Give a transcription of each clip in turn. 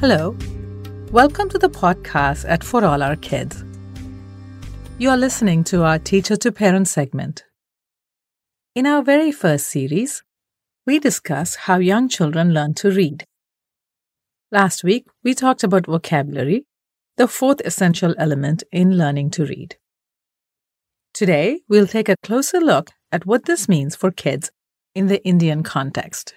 Hello. Welcome to the podcast at For All Our Kids. You are listening to our Teacher to Parent segment. In our very first series, we discuss how young children learn to read. Last week, we talked about vocabulary, the fourth essential element in learning to read. Today, we'll take a closer look at what this means for kids in the Indian context.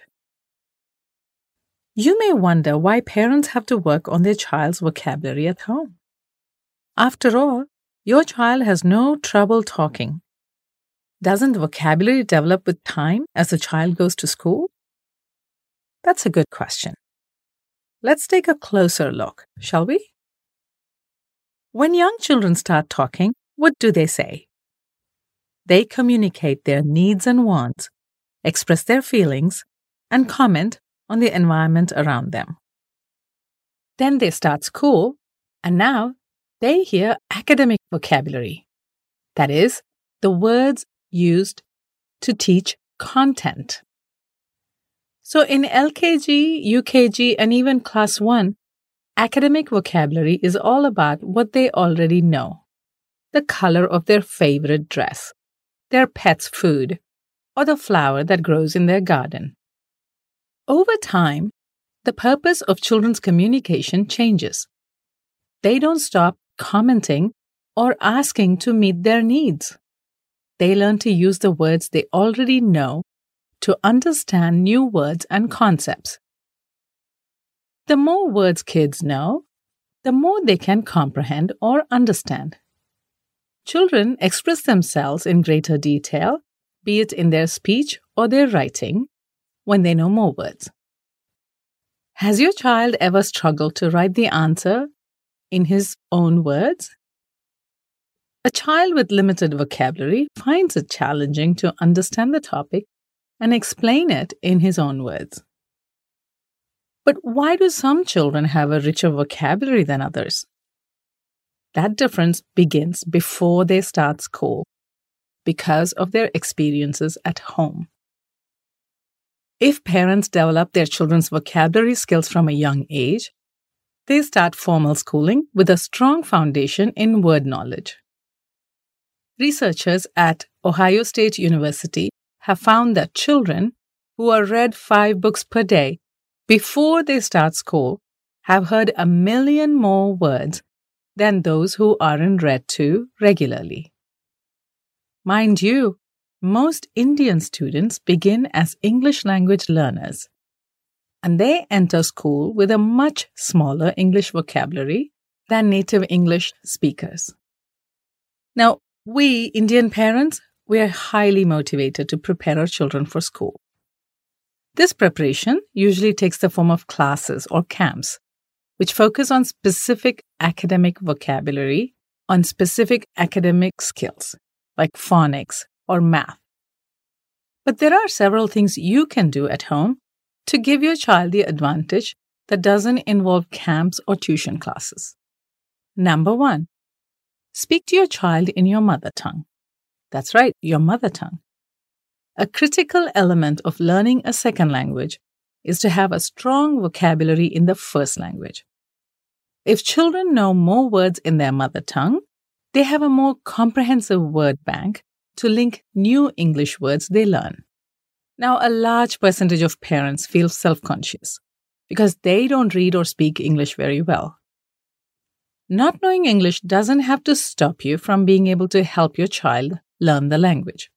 You may wonder why parents have to work on their child's vocabulary at home. After all, your child has no trouble talking. Doesn't vocabulary develop with time as the child goes to school? That's a good question. Let's take a closer look, shall we? When young children start talking, what do they say? They communicate their needs and wants, express their feelings, and comment on the environment around them. Then they start school, and now they hear academic vocabulary. That is, the words used to teach content. So in LKG, UKG, and even Class 1, academic vocabulary is all about what they already know the color of their favorite dress, their pet's food, or the flower that grows in their garden. Over time, the purpose of children's communication changes. They don't stop commenting or asking to meet their needs. They learn to use the words they already know to understand new words and concepts. The more words kids know, the more they can comprehend or understand. Children express themselves in greater detail, be it in their speech or their writing, when they know more words. Has your child ever struggled to write the answer in his own words? A child with limited vocabulary finds it challenging to understand the topic and explain it in his own words. But why do some children have a richer vocabulary than others? That difference begins before they start school because of their experiences at home. If parents develop their children's vocabulary skills from a young age, they start formal schooling with a strong foundation in word knowledge. Researchers at Ohio State University have found that children who are read five books per day before they start school have heard a million more words than those who aren't read to regularly. Mind you, most Indian students begin as English language learners, and they enter school with a much smaller English vocabulary than native English speakers. Now, we Indian parents, we are highly motivated to prepare our children for school. This preparation usually takes the form of classes or camps, which focus on specific academic vocabulary, on specific academic skills like phonics, or math. But there are several things you can do at home to give your child the advantage that doesn't involve camps or tuition classes. Number one, speak to your child in your mother tongue. That's right, your mother tongue. A critical element of learning a second language is to have a strong vocabulary in the first language. If children know more words in their mother tongue, they have a more comprehensive word bank to link new English words they learn. Now, a large percentage of parents feel self conscious because they don't read or speak English very well. Not knowing English doesn't have to stop you from being able to help your child learn the language.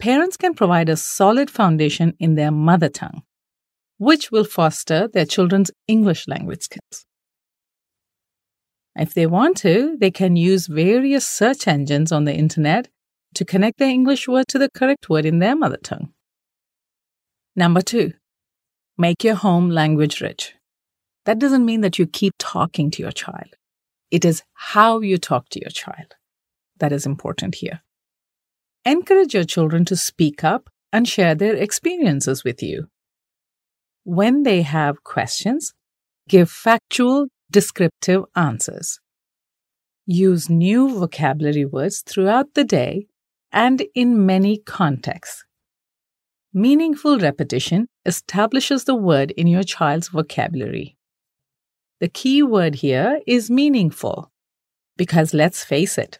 Parents can provide a solid foundation in their mother tongue, which will foster their children's English language skills. If they want to, they can use various search engines on the internet to connect the English word to the correct word in their mother tongue. Number two, make your home language rich. That doesn't mean that you keep talking to your child. It is how you talk to your child that is important here. Encourage your children to speak up and share their experiences with you. When they have questions, give factual, descriptive answers. Use new vocabulary words throughout the day and in many contexts. Meaningful repetition establishes the word in your child's vocabulary. the key word here is meaningful. Because let's face it,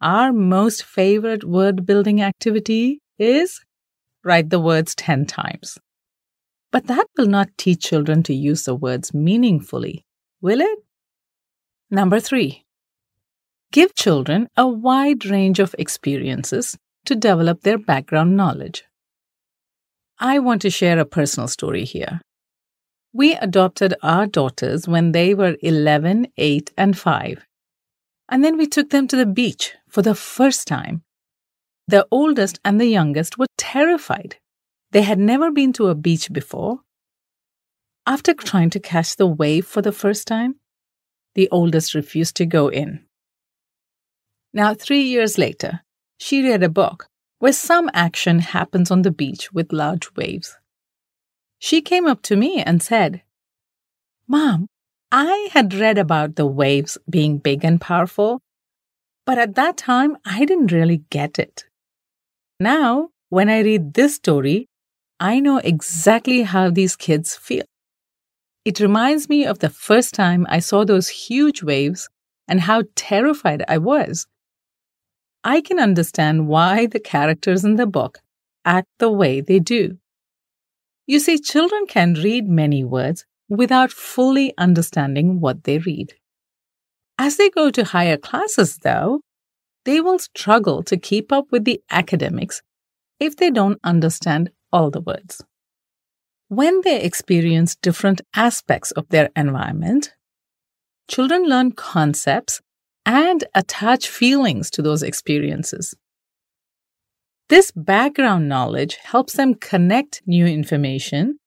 our most favorite word building activity is write the words 10 times. But that will not teach children to use the words meaningfully, will it? Number three, give children a wide range of experiences to develop their background knowledge. I want to share a personal story here. We adopted our daughters when they were 11, 8, and 5. And then we took them to the beach for the first time. The oldest and the youngest were terrified. They had never been to a beach before. After trying to catch the wave for the first time, the oldest refused to go in. Now, three years later, she read a book where some action happens on the beach with large waves. She came up to me and said, Mom, I had read about the waves being big and powerful, but at that time I didn't really get it. Now, when I read this story, I know exactly how these kids feel. It reminds me of the first time I saw those huge waves and how terrified I was. I can understand why the characters in the book act the way they do. You see, children can read many words without fully understanding what they read. As they go to higher classes, though, they will struggle to keep up with the academics if they don't understand all the words. When they experience different aspects of their environment, children learn concepts and attach feelings to those experiences. This background knowledge helps them connect new information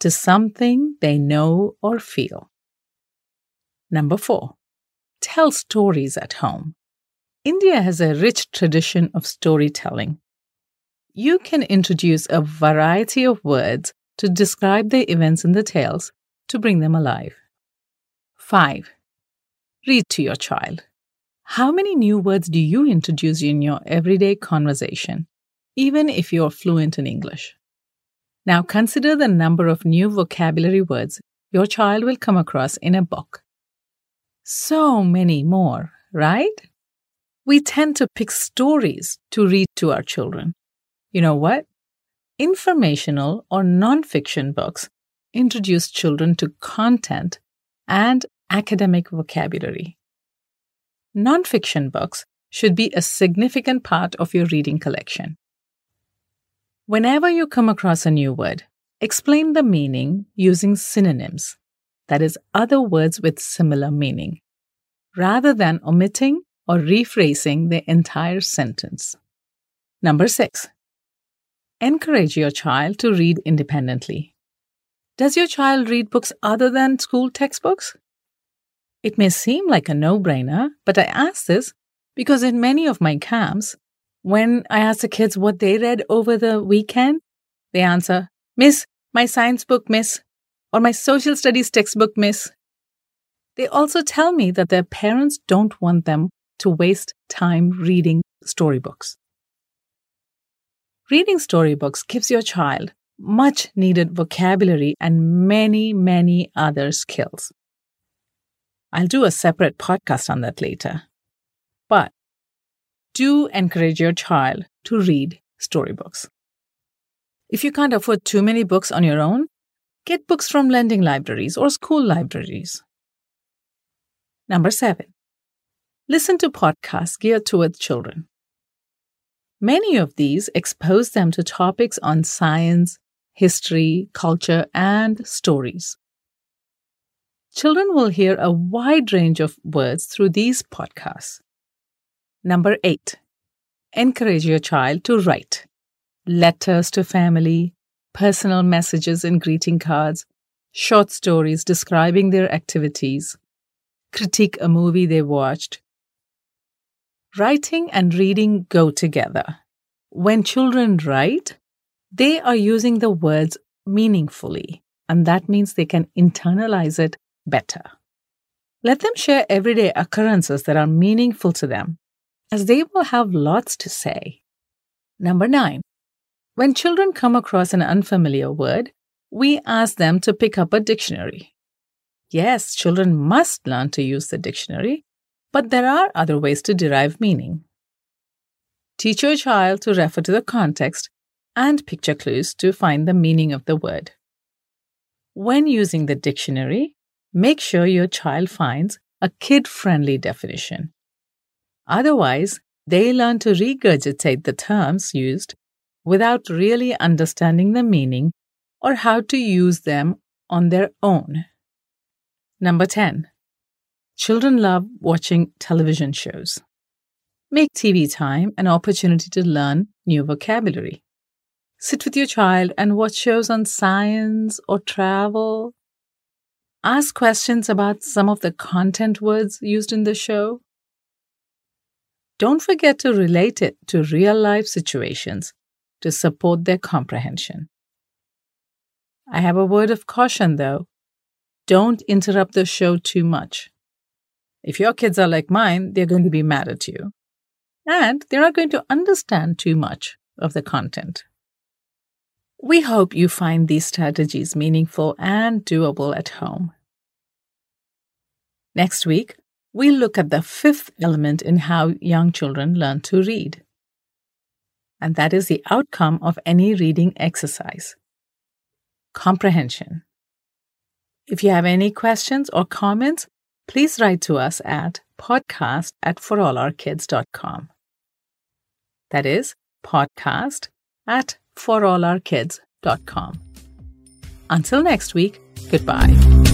to something they know or feel. Number four, tell stories at home. India has a rich tradition of storytelling. You can introduce a variety of words to describe the events in the tales to bring them alive. 5. Read to your child. How many new words do you introduce in your everyday conversation? even if you're fluent in English. Now consider the number of new vocabulary words your child will come across in a book. So many more, right? We tend to pick stories to read to our children. You know what? Informational or nonfiction books introduce children to content and academic vocabulary. Nonfiction books should be a significant part of your reading collection. Whenever you come across a new word, explain the meaning using synonyms, that is, other words with similar meaning, rather than omitting or rephrasing the entire sentence. Number six, encourage your child to read independently. Does your child read books other than school textbooks? It may seem like a no brainer, but I ask this because in many of my camps, when I ask the kids what they read over the weekend, they answer, Miss, my science book, miss, or my social studies textbook, miss. They also tell me that their parents don't want them to waste time reading storybooks. Reading storybooks gives your child much needed vocabulary and many, many other skills. I'll do a separate podcast on that later. But do encourage your child to read storybooks. If you can't afford too many books on your own, get books from lending libraries or school libraries. Number seven, listen to podcasts geared towards children. Many of these expose them to topics on science, history, culture, and stories. Children will hear a wide range of words through these podcasts. Number eight, encourage your child to write letters to family, personal messages and greeting cards, short stories describing their activities, critique a movie they watched. Writing and reading go together. When children write, they are using the words meaningfully, and that means they can internalize it better. Let them share everyday occurrences that are meaningful to them as they will have lots to say. Number nine, when children come across an unfamiliar word, we ask them to pick up a dictionary. Yes, children must learn to use the dictionary, but there are other ways to derive meaning. Teach your child to refer to the context and picture clues to find the meaning of the word. When using the dictionary, make sure your child finds a kid friendly definition. Otherwise, they learn to regurgitate the terms used without really understanding the meaning or how to use them on their own. Number 10. Children love watching television shows. Make TV time an opportunity to learn new vocabulary. Sit with your child and watch shows on science or travel. Ask questions about some of the content words used in the show. Don't forget to relate it to real life situations to support their comprehension. I have a word of caution though. Don't interrupt the show too much. If your kids are like mine, they're going to be mad at you. And they're not going to understand too much of the content. We hope you find these strategies meaningful and doable at home. Next week, we'll look at the fifth element in how young children learn to read. And that is the outcome of any reading exercise comprehension. If you have any questions or comments, please write to us at podcast at forallourkids.com. That is podcast at forallourkids.com. Until next week, goodbye.